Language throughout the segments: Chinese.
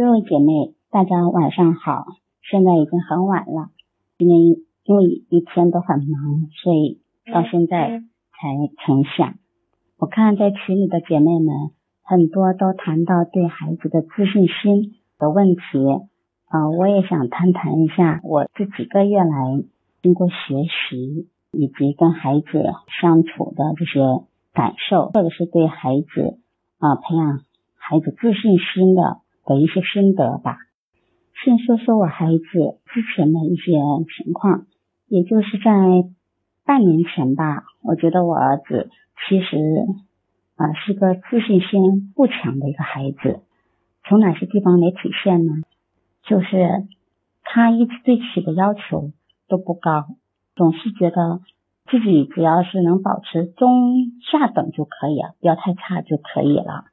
各位姐妹，大家晚上好。现在已经很晚了，今天因为一天都很忙，所以到现在才成想。我看在群里的姐妹们很多都谈到对孩子的自信心的问题啊，我也想谈谈一下我这几个月来经过学习以及跟孩子相处的这些感受，或者是对孩子啊培养孩子自信心的。的一些心得吧。先说说我孩子之前的一些情况，也就是在半年前吧。我觉得我儿子其实啊是个自信心不强的一个孩子。从哪些地方来体现呢？就是他一直对自己的要求都不高，总是觉得自己只要是能保持中下等就可以了，不要太差就可以了。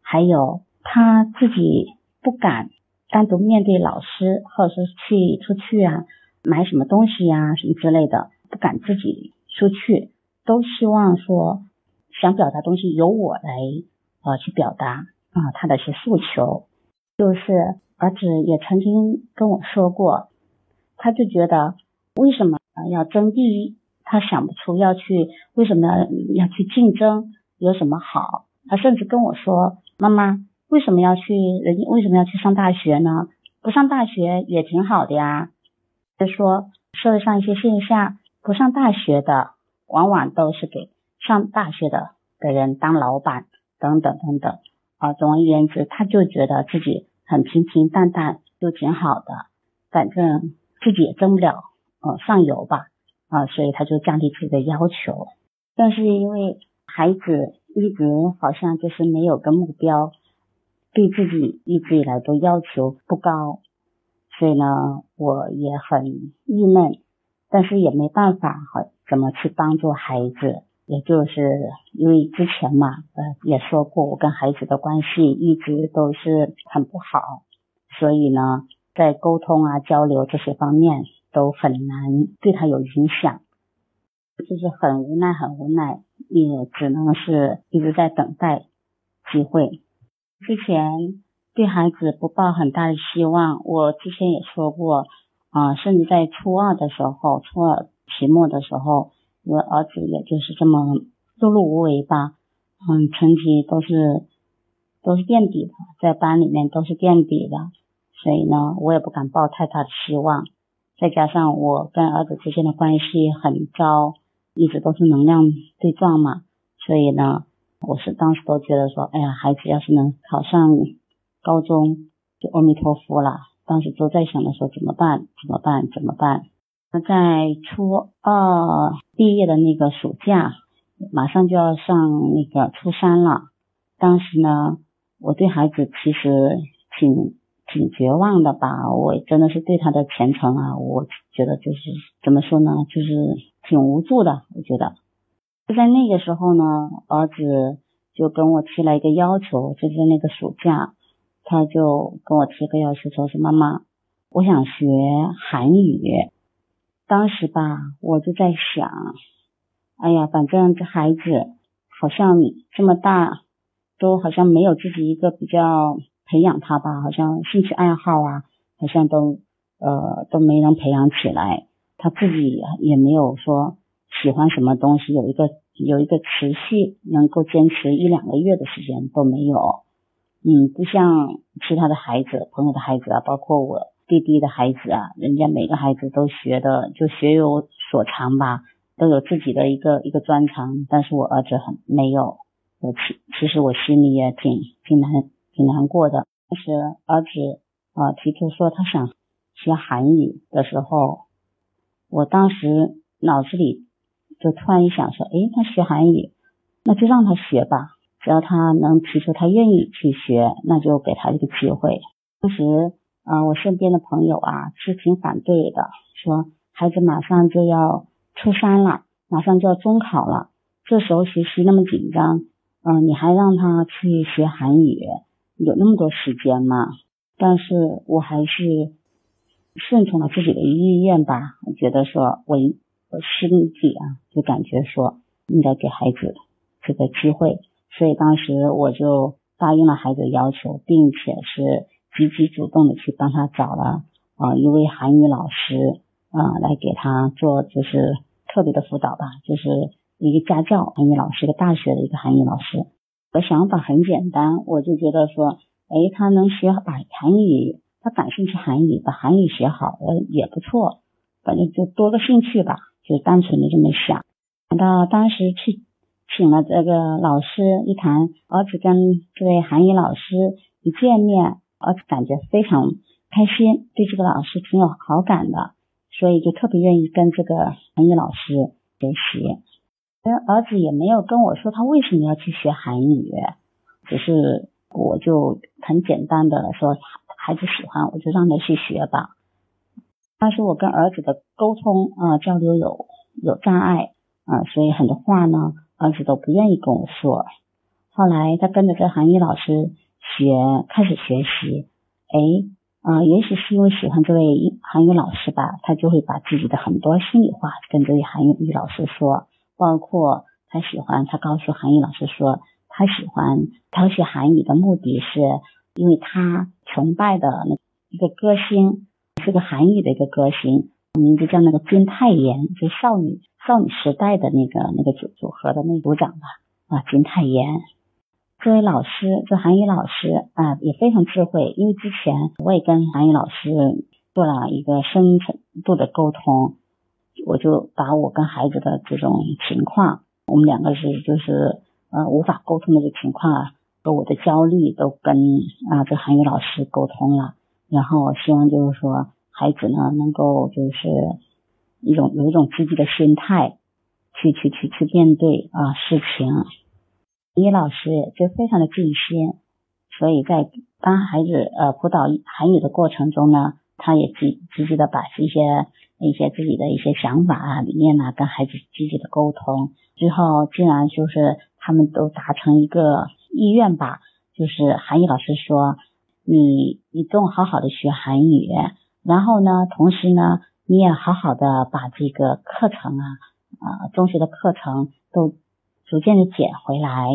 还有他自己。不敢单独面对老师，或者是去出去啊，买什么东西呀，什么之类的，不敢自己出去，都希望说想表达东西由我来呃去表达啊他的一些诉求。就是儿子也曾经跟我说过，他就觉得为什么要争第一，他想不出要去为什么要去竞争有什么好，他甚至跟我说妈妈。为什么要去？人为什么要去上大学呢？不上大学也挺好的呀。就说社会上一些现象，不上大学的往往都是给上大学的的人当老板，等等等等。啊，总而言之，他就觉得自己很平平淡淡，就挺好的，反正自己也争不了呃上游吧。啊，所以他就降低自己的要求。但是因为孩子一直好像就是没有个目标。对自己一直以来都要求不高，所以呢，我也很郁闷，但是也没办法，好怎么去帮助孩子？也就是因为之前嘛，呃，也说过我跟孩子的关系一直都是很不好，所以呢，在沟通啊、交流这些方面都很难对他有影响，就是很无奈，很无奈，也只能是一直在等待机会。之前对孩子不抱很大的希望，我之前也说过，啊，甚至在初二的时候，初二期末的时候，我儿子也就是这么碌碌无为吧，嗯，成绩都是都是垫底的，在班里面都是垫底的，所以呢，我也不敢抱太大的希望。再加上我跟儿子之间的关系很糟，一直都是能量对撞嘛，所以呢。我是当时都觉得说，哎呀，孩子要是能考上高中，就阿弥陀佛了。当时都在想的说，怎么办？怎么办？怎么办？那在初二毕业的那个暑假，马上就要上那个初三了。当时呢，我对孩子其实挺挺绝望的吧。我真的是对他的前程啊，我觉得就是怎么说呢，就是挺无助的。我觉得。就在那个时候呢，儿子就跟我提了一个要求，就在那个暑假，他就跟我提个要求，说是妈妈，我想学韩语。当时吧，我就在想，哎呀，反正这孩子好像这么大，都好像没有自己一个比较培养他吧，好像兴趣爱好啊，好像都呃都没能培养起来，他自己也没有说。喜欢什么东西，有一个有一个持续能够坚持一两个月的时间都没有，嗯，不像其他的孩子、朋友的孩子啊，包括我弟弟的孩子啊，人家每个孩子都学的就学有所长吧，都有自己的一个一个专长，但是我儿子很没有，我其其实我心里也挺挺难挺难过的。当时儿子啊提出说他想学韩语的时候，我当时脑子里。就突然一想说，哎，他学韩语，那就让他学吧。只要他能提出他愿意去学，那就给他一个机会。当时啊，我身边的朋友啊是挺反对的，说孩子马上就要初三了，马上就要中考了，这时候学习那么紧张，嗯，你还让他去学韩语，有那么多时间吗？但是我还是顺从了自己的意愿吧，觉得说我。心底啊，就感觉说应该给孩子这个机会，所以当时我就答应了孩子的要求，并且是积极主动的去帮他找了啊一位韩语老师啊来给他做就是特别的辅导吧，就是一个家教韩语老师，一个大学的一个韩语老师。我想法很简单，我就觉得说，哎，他能学把韩语，他感兴趣韩语，把韩语学好了也不错，反正就多个兴趣吧，就单纯的这么想。等到当时去请了这个老师一谈，儿子跟这位韩语老师一见面，儿子感觉非常开心，对这个老师挺有好感的，所以就特别愿意跟这个韩语老师学习。儿子也没有跟我说他为什么要去学韩语，只是我就很简单的说孩子喜欢，我就让他去学吧。当时我跟儿子的沟通啊交流有有障碍。啊，所以很多话呢，儿子都不愿意跟我说。后来他跟着这韩语老师学，开始学习。哎，啊，也许是因为喜欢这位韩语老师吧，他就会把自己的很多心里话跟这位韩语老师说。包括他喜欢，他告诉韩语老师说，他喜欢他学韩语的目的是，因为他崇拜的那一个歌星是个韩语的一个歌星，名字叫那个金泰妍，就少女。少女时代的那个那个组组合的那组长吧，啊，金泰妍这位老师，这韩语老师啊也非常智慧，因为之前我也跟韩语老师做了一个深层度的沟通，我就把我跟孩子的这种情况，我们两个是就是呃无法沟通的这情况啊，和我的焦虑都跟啊这韩语老师沟通了，然后我希望就是说孩子呢能够就是。一种有一种积极的心态，去去去去面对啊事情。李老师就非常的尽心，所以在帮孩子呃辅导韩语的过程中呢，他也积积极的把一些一些自己的一些想法啊理念呐跟孩子积极的沟通。最后竟然就是他们都达成一个意愿吧，就是韩语老师说，你你跟我好好的学韩语，然后呢，同时呢。你也好好的把这个课程啊，啊，中学的课程都逐渐的捡回来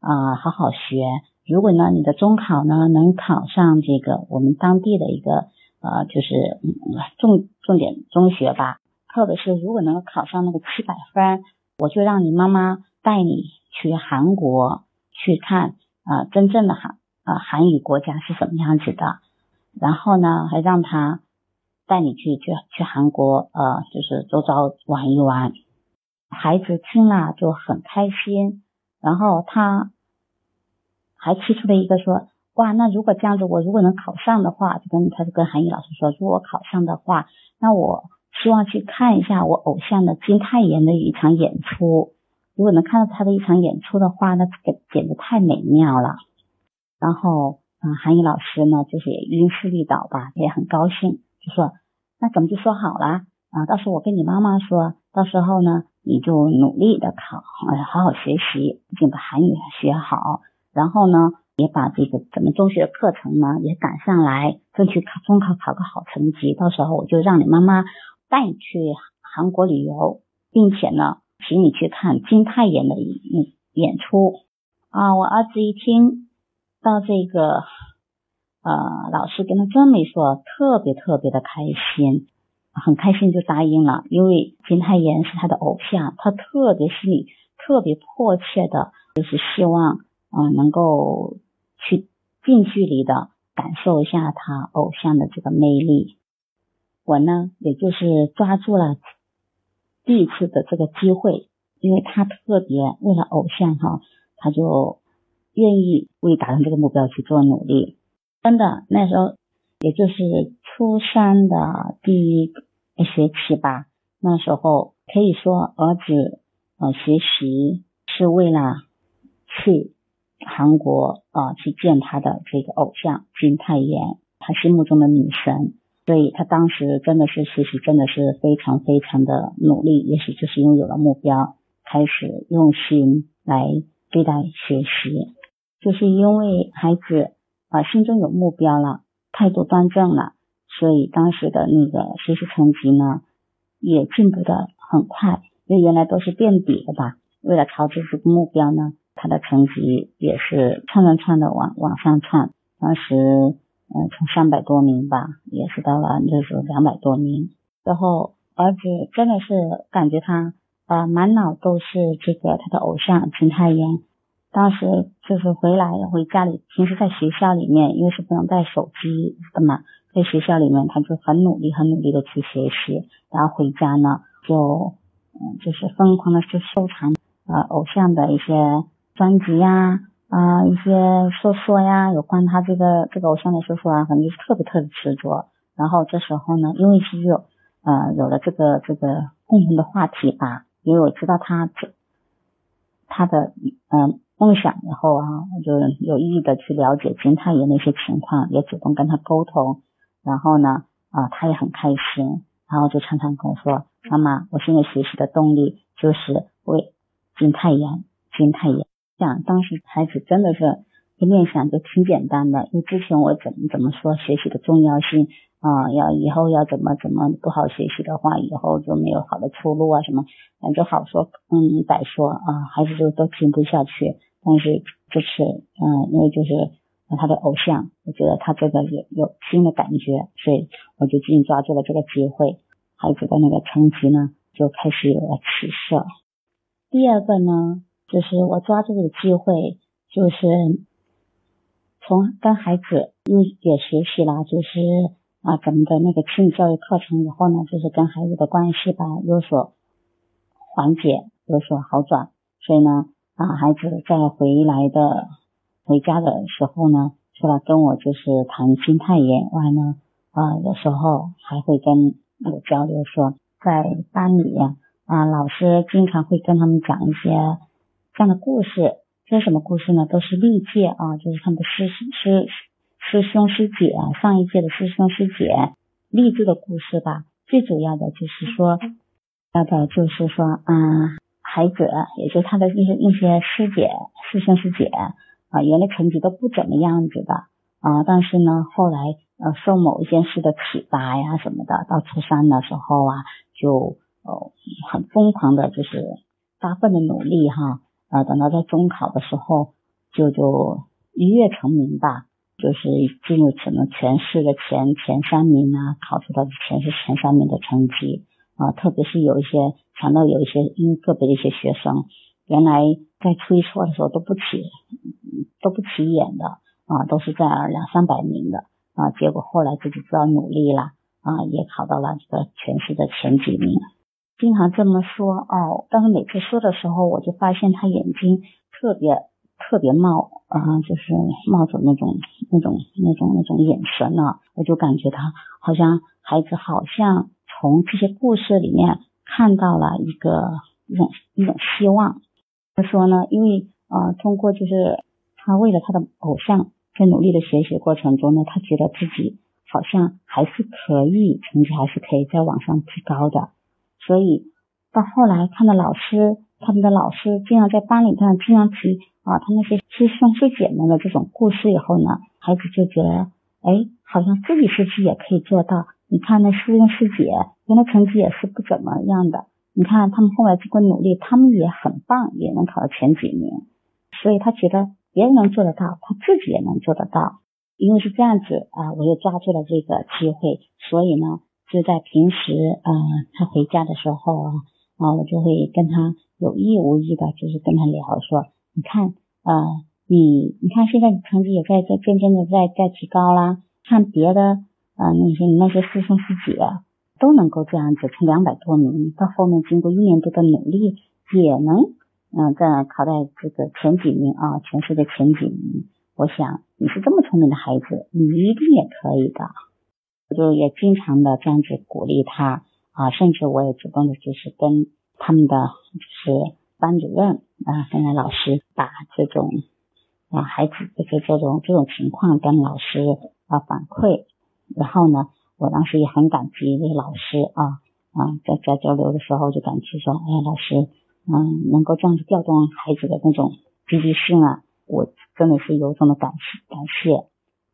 啊，好好学。如果呢，你的中考呢能考上这个我们当地的一个呃，就是重重点中学吧，特别是如果能够考上那个七百分，我就让你妈妈带你去韩国去看啊，真正的韩啊韩语国家是什么样子的，然后呢，还让他。带你去去去韩国，呃，就是周遭玩一玩。孩子听了就很开心，然后他还提出了一个说，哇，那如果这样子，我如果能考上的话，就跟他就跟韩语老师说，如果考上的话，那我希望去看一下我偶像的金泰妍的一场演出。如果能看到他的一场演出的话，那这个简直太美妙了。然后，嗯，韩语老师呢，就是也因势利导吧，也很高兴。就说那咱们就说好了啊，到时候我跟你妈妈说，到时候呢你就努力的考，呃，好好学习，并把韩语学好，然后呢也把这个咱们中学的课程呢也赶上来，争取考中考考个好成绩。到时候我就让你妈妈带你去韩国旅游，并且呢请你去看金泰妍的演演出啊。我儿子一听到这个。呃，老师跟他这么一说，特别特别的开心，很开心就答应了。因为金泰妍是他的偶像，他特别心里特别迫切的，就是希望啊能够去近距离的感受一下他偶像的这个魅力。我呢，也就是抓住了第一次的这个机会，因为他特别为了偶像哈，他就愿意为达成这个目标去做努力。真的，那时候也就是初三的第一个学期吧。那时候可以说，儿子呃学习是为了去韩国啊去见他的这个偶像金泰妍，他心目中的女神。所以他当时真的是学习，真的是非常非常的努力。也许就是拥有了目标，开始用心来对待学习，就是因为孩子。啊，心中有目标了，态度端正了，所以当时的那个学习成绩呢，也进步的很快。因为原来都是垫底的吧，为了朝着这个目标呢，他的成绩也是窜窜窜的往往上窜。当时嗯，从三百多名吧，也是到了就是两百多名。然后儿子真的是感觉他呃满脑都是这个他的偶像金泰妍。当时就是回来回家里，平时在学校里面，因为是不能带手机的嘛，在学校里面他就很努力很努力的去学习，然后回家呢就嗯就是疯狂的去收藏呃偶像的一些专辑呀。啊，一些说说呀，有关他这个这个偶像的说说啊，反正就是特别特别执着。然后这时候呢，因为是有呃有了这个这个共同的话题吧，因为我知道他这他的嗯梦想，以后啊，我就有意的去了解金泰妍的一些情况，也主动跟他沟通。然后呢，啊，他也很开心，然后就常常跟我说：“妈妈，我现在学习的动力就是为金太爷，金泰妍。”想当时孩子真的是一面想就挺简单的，因为之前我怎么怎么说学习的重要性啊，要以后要怎么怎么不好学习的话，以后就没有好的出路啊什么，反正好说嗯歹说啊，孩子就都听不下去。但是这次嗯，因为就是他的偶像，我觉得他这个有有新的感觉，所以我就紧紧抓住了这个机会，孩子的那个成绩呢就开始有了起色。第二个呢。就是我抓住这个机会，就是从跟孩子又也学习了，就是啊咱们的那个亲子教育课程以后呢，就是跟孩子的关系吧有所缓解，有所好转。所以呢，啊孩子在回来的回家的时候呢，除了跟我就是谈心态以外呢，啊有时候还会跟我交流说，在班里啊老师经常会跟他们讲一些。这样的故事，这是什么故事呢？都是历届啊，就是他们的师师师兄师姐，上一届的师兄师姐励志的故事吧。最主要的就是说，要的就是说，嗯，孩子，也就他的一些一些师姐、师兄师姐啊，原来成绩都不怎么样子的啊，但是呢，后来呃受某一件事的启发呀什么的，到初三的时候啊，就呃很疯狂的，就是发奋的努力哈。啊，等到在中考的时候，就就一跃成名吧，就是进入什么全市的前前三名啊，考出的全市前三名的成绩啊，特别是有一些，强到有一些因个别的一些学生，原来在初一初二的时候都不起都不起眼的啊，都是在两三百名的啊，结果后来自己知道努力了啊，也考到了这个全市的前几名。经常这么说哦，但是每次说的时候，我就发现他眼睛特别特别冒啊，就是冒着那种那种那种那种眼神呢，我就感觉他好像孩子好像从这些故事里面看到了一个一种一种希望。他说呢，因为啊，通过就是他为了他的偶像在努力的学习过程中呢，他觉得自己好像还是可以，成绩还是可以在往上提高的。所以到后来看到老师，他们的老师经常在班里头经常提啊，他那些师兄师姐们的这种故事以后呢，孩子就觉得，哎，好像自己是不是也可以做到？你看那师兄师姐原来成绩也是不怎么样的，你看他们后来经过努力，他们也很棒，也能考到前几名。所以他觉得别人能做得到，他自己也能做得到。因为是这样子啊，我又抓住了这个机会，所以呢。就在平时，呃，他回家的时候啊，啊，我就会跟他有意无意的，就是跟他聊说，你看，呃，你，你看现在成绩也在在渐渐的在在提高啦，看别的，呃，那些那些师兄师姐都能够这样子，从两百多名到后面经过一年多的努力，也能，嗯，在考在这个前几名啊，全市的前几名。我想你是这么聪明的孩子，你一定也可以的。我就也经常的这样子鼓励他啊，甚至我也主动的就是跟他们的就是班主任啊，跟老师把这种啊孩子就是这种这种情况跟老师啊反馈，然后呢，我当时也很感激这个老师啊啊，在在交流的时候就感激说，哎，老师嗯，能够这样子调动孩子的那种积极性啊，我真的是由衷的感谢感谢。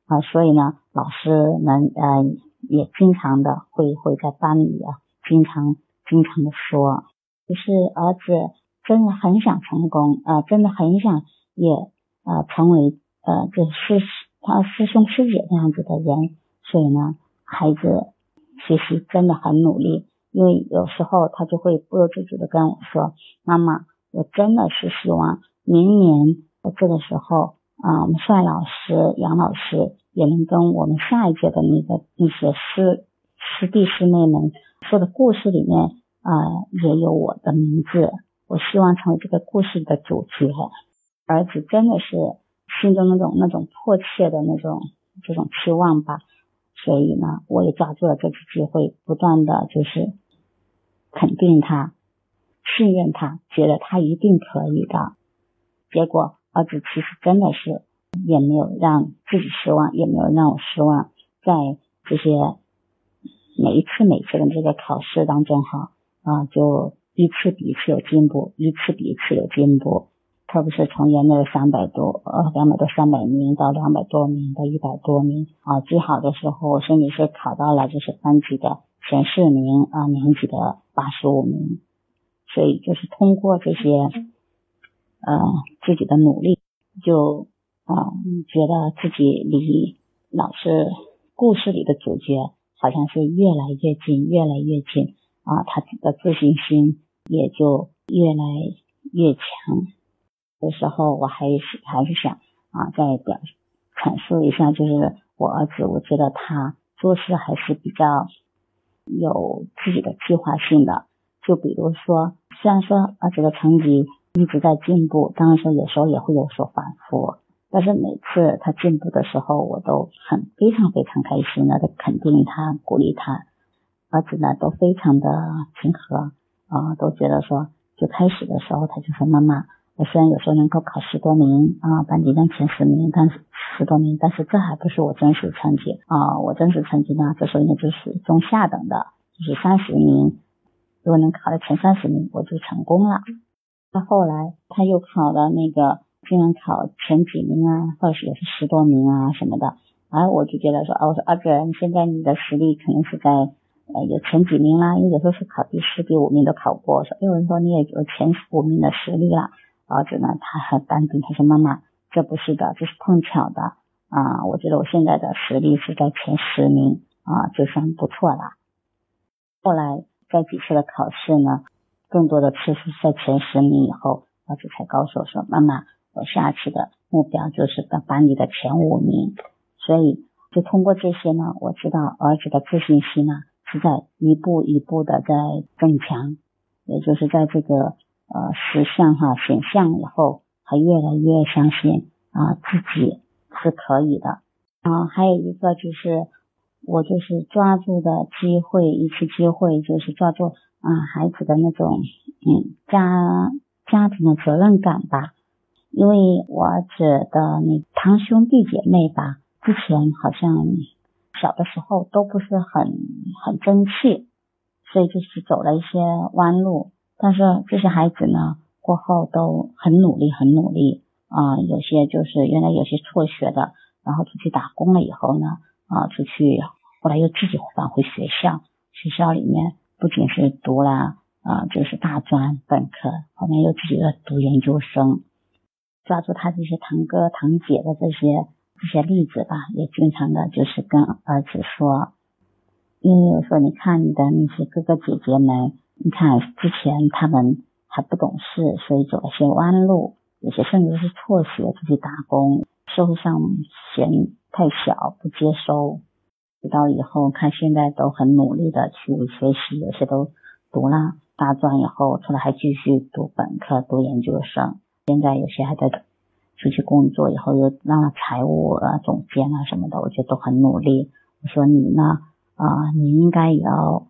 啊，所以呢，老师们呃也经常的会会在班里啊，经常经常的说，就是儿子真的很想成功啊，真的很想也呃成为呃这师他师兄师姐这样子的人，所以呢，孩子学习真的很努力。因为有时候他就会不由自主的跟我说：“妈妈，我真的是希望明年这个时候啊，我们帅老师、杨老师也能跟我们下一届的那个那些师师弟师妹们说的故事里面啊，也有我的名字。我希望成为这个故事的主角。”儿子真的是心中那种那种迫切的那种这种期望吧，所以呢，我也抓住了这次机会，不断的就是。肯定他，信任他，觉得他一定可以的。结果儿子其实真的是也没有让自己失望，也没有让我失望。在这些每一次每次的这个考试当中，哈啊，就一次比一次有进步，一次比一次有进步。特别是从原来的三百多呃两百多三百名到两百多名到一百多名啊，最好的时候甚至是考到了就是班级的。前四名啊，年级的八十五名，所以就是通过这些呃自己的努力，就啊觉得自己离老师故事里的主角好像是越来越近，越来越近啊，他的自信心也就越来越强。的时候我还是还是想啊，再表阐述一下，就是我儿子，我觉得他做事还是比较。有自己的计划性的，就比如说，虽然说儿子的成绩一直在进步，当然说有时候也会有所反复，但是每次他进步的时候，我都很非常非常开心的肯定他，鼓励他。儿子呢都非常的平和啊，都觉得说，就开始的时候他就说妈妈。虽然有时候能够考十多名啊，班级的前十名，但是十多名，但是这还不是我真实成绩啊。我真实成绩呢，这时候应该就是中下等的，就是三十名。如果能考到前三十名，我就成功了。到后来他又考了那个，竟然考前几名啊，或者是也是十多名啊什么的。哎，我就觉得说，哦，我说儿子，你现在你的实力可能是在呃有前几名啦，因为有时候是考第四、第五名都考过。说有人说你也有前五名的实力了。儿子呢，他很淡定，他说：“妈妈，这不是的，这是碰巧的啊！我觉得我现在的实力是在前十名啊，就算不错了。”后来在几次的考试呢，更多的次是在前十名以后，儿子才告诉我说：“妈妈，我下次的目标就是到班里的前五名。”所以，就通过这些呢，我知道儿子的自信心呢是在一步一步的在增强，也就是在这个。呃，实相哈显像以后，他越来越相信啊自己是可以的啊。还有一个就是，我就是抓住的机会，一次机会就是抓住啊孩子的那种嗯家家庭的责任感吧。因为我儿子的那堂兄弟姐妹吧，之前好像小的时候都不是很很争气，所以就是走了一些弯路。但是这些孩子呢，过后都很努力，很努力啊。有些就是原来有些辍学的，然后出去打工了以后呢，啊，出去后来又自己返回学校，学校里面不仅是读了啊，就是大专本科，后面又自己在读研究生。抓住他这些堂哥堂姐的这些这些例子吧，也经常的就是跟儿子说，因为有时候你看你的那些哥哥姐姐们。你看，之前他们还不懂事，所以走了些弯路，有些甚至是辍学出去打工，社会上嫌太小不接收。直到以后看，现在都很努力的去学习，有些都读了大专以后出来还继续读本科、读研究生。现在有些还在出去工作，以后又当了财务啊总监啊什么的，我觉得都很努力。我说你呢啊，你应该也要。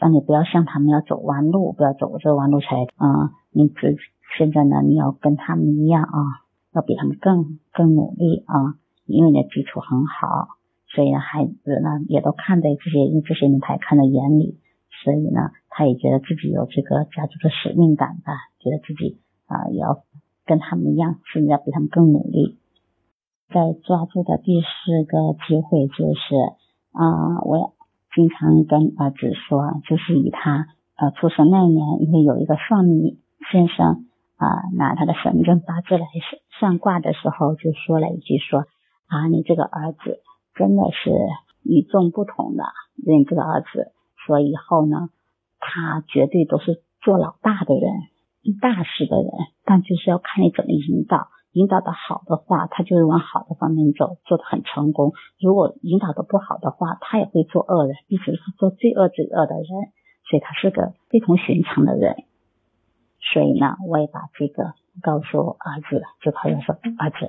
让你不要像他们要走弯路，不要走这个弯路才啊！你只现在呢，你要跟他们一样啊，要比他们更更努力啊！因为你的基础很好，所以呢，孩子呢也都看在这些因为这些名牌看在眼里，所以呢，他也觉得自己有这个家族的使命感吧，觉得自己啊也要跟他们一样，甚至要比他们更努力。在抓住的第四个机会就是啊，我要。经常跟儿子说，就是以他呃出生那年，因为有一个算命先生啊拿他的神针八字来算卦的时候，就说了一句说啊，你这个儿子真的是与众不同的，因为这个儿子，说以后呢，他绝对都是做老大的人，大事的人，但就是要看你怎么引导。引导的好的话，他就会往好的方面走，做的很成功；如果引导的不好的话，他也会做恶人，一直是做罪恶罪恶的人。所以他是个非同寻常的人。所以呢，我也把这个告诉儿子，就他就说：“儿子，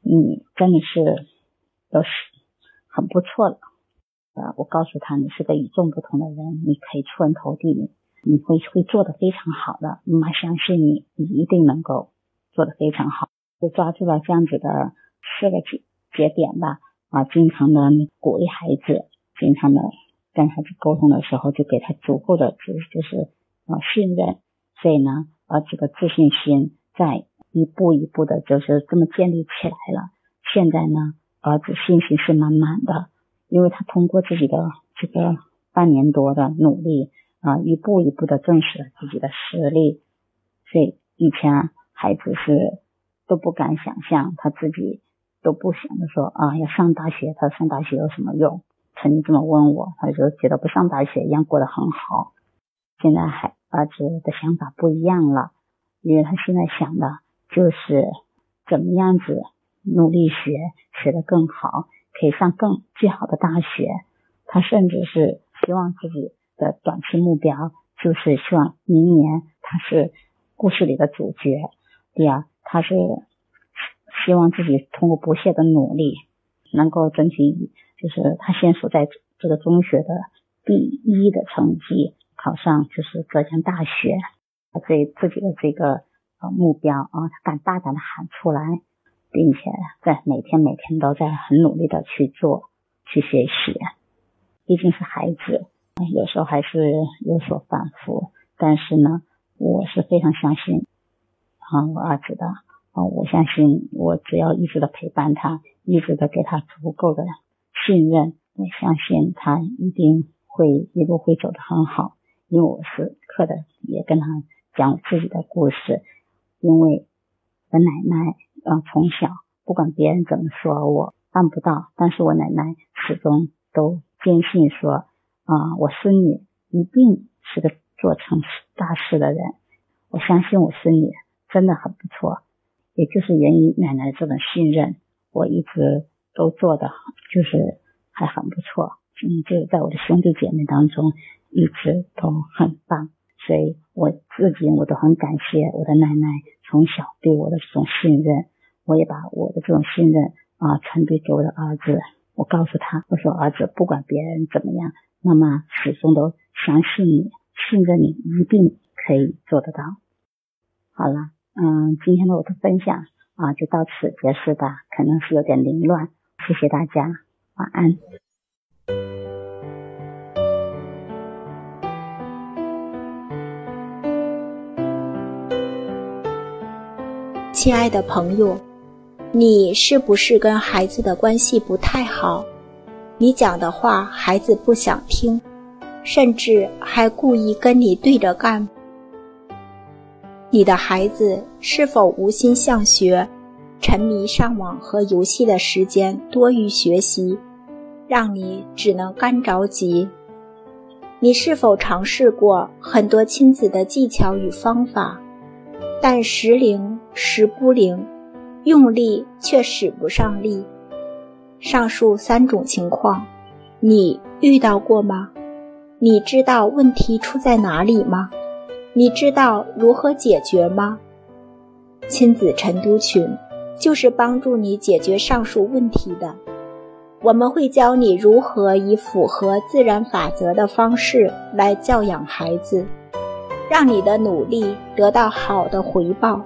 你真的是都是很不错了。呃，我告诉他，你是个与众不同的人，你可以出人头地，你会会做的非常好的。妈妈相信你，你一定能够。”做得非常好，就抓住了这样子的四个节节点吧。啊，经常的鼓励孩子，经常的跟孩子沟通的时候，就给他足够的就是就是啊信任。所以呢，儿子的自信心在一步一步的，就是这么建立起来了。现在呢，儿子信心是满满的，因为他通过自己的这个半年多的努力啊，一步一步的证实了自己的实力。所以以前。孩子是都不敢想象，他自己都不想着说啊，要上大学。他上大学有什么用？曾经这么问我，他就觉得不上大学一样过得很好。现在孩儿子的想法不一样了，因为他现在想的就是怎么样子努力学，学得更好，可以上更最好的大学。他甚至是希望自己的短期目标就是希望明年他是故事里的主角。对呀，他是希望自己通过不懈的努力，能够争取就是他现所在这个中学的第一的成绩，考上就是浙江大学。他对自己的这个呃目标啊，他敢大胆的喊出来，并且在每天每天都在很努力的去做去学习。毕竟是孩子，有时候还是有所反复，但是呢，我是非常相信。啊，我儿子的啊，我相信我只要一直的陪伴他，一直的给他足够的信任，我相信他一定会一路会走得很好。因为我是刻的也跟他讲自己的故事，因为我奶奶啊从小不管别人怎么说我办不到，但是我奶奶始终都坚信说啊，我孙女一定是个做成大事的人，我相信我孙女。真的很不错，也就是源于奶奶这种信任，我一直都做的就是还很不错。嗯，就是在我的兄弟姐妹当中一直都很棒，所以我自己我都很感谢我的奶奶从小对我的这种信任，我也把我的这种信任啊传递给我的儿子。我告诉他，我说儿子，不管别人怎么样，妈妈始终都相信你，信任你一定可以做得到。好了。嗯，今天的我的分享啊，就到此结束吧。可能是有点凌乱，谢谢大家，晚安。亲爱的朋友，你是不是跟孩子的关系不太好？你讲的话孩子不想听，甚至还故意跟你对着干。你的孩子是否无心向学，沉迷上网和游戏的时间多于学习，让你只能干着急？你是否尝试过很多亲子的技巧与方法，但时灵时不灵，用力却使不上力？上述三种情况，你遇到过吗？你知道问题出在哪里吗？你知道如何解决吗？亲子晨读群就是帮助你解决上述问题的。我们会教你如何以符合自然法则的方式来教养孩子，让你的努力得到好的回报。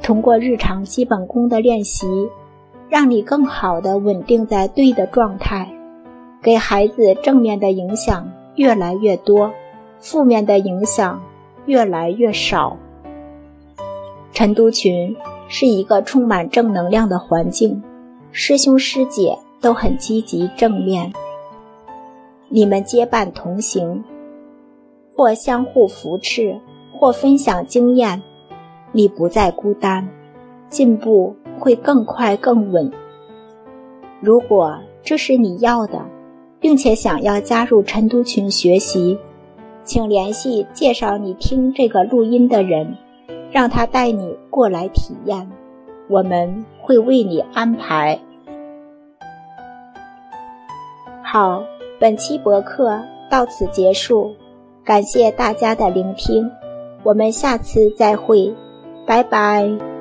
通过日常基本功的练习，让你更好的稳定在对的状态，给孩子正面的影响越来越多。负面的影响越来越少。陈都群是一个充满正能量的环境，师兄师姐都很积极正面，你们结伴同行，或相互扶持，或分享经验，你不再孤单。进步会更快更稳。如果这是你要的，并且想要加入陈都群学习，请联系介绍你听这个录音的人，让他带你过来体验，我们会为你安排。好，本期博客到此结束，感谢大家的聆听，我们下次再会，拜拜。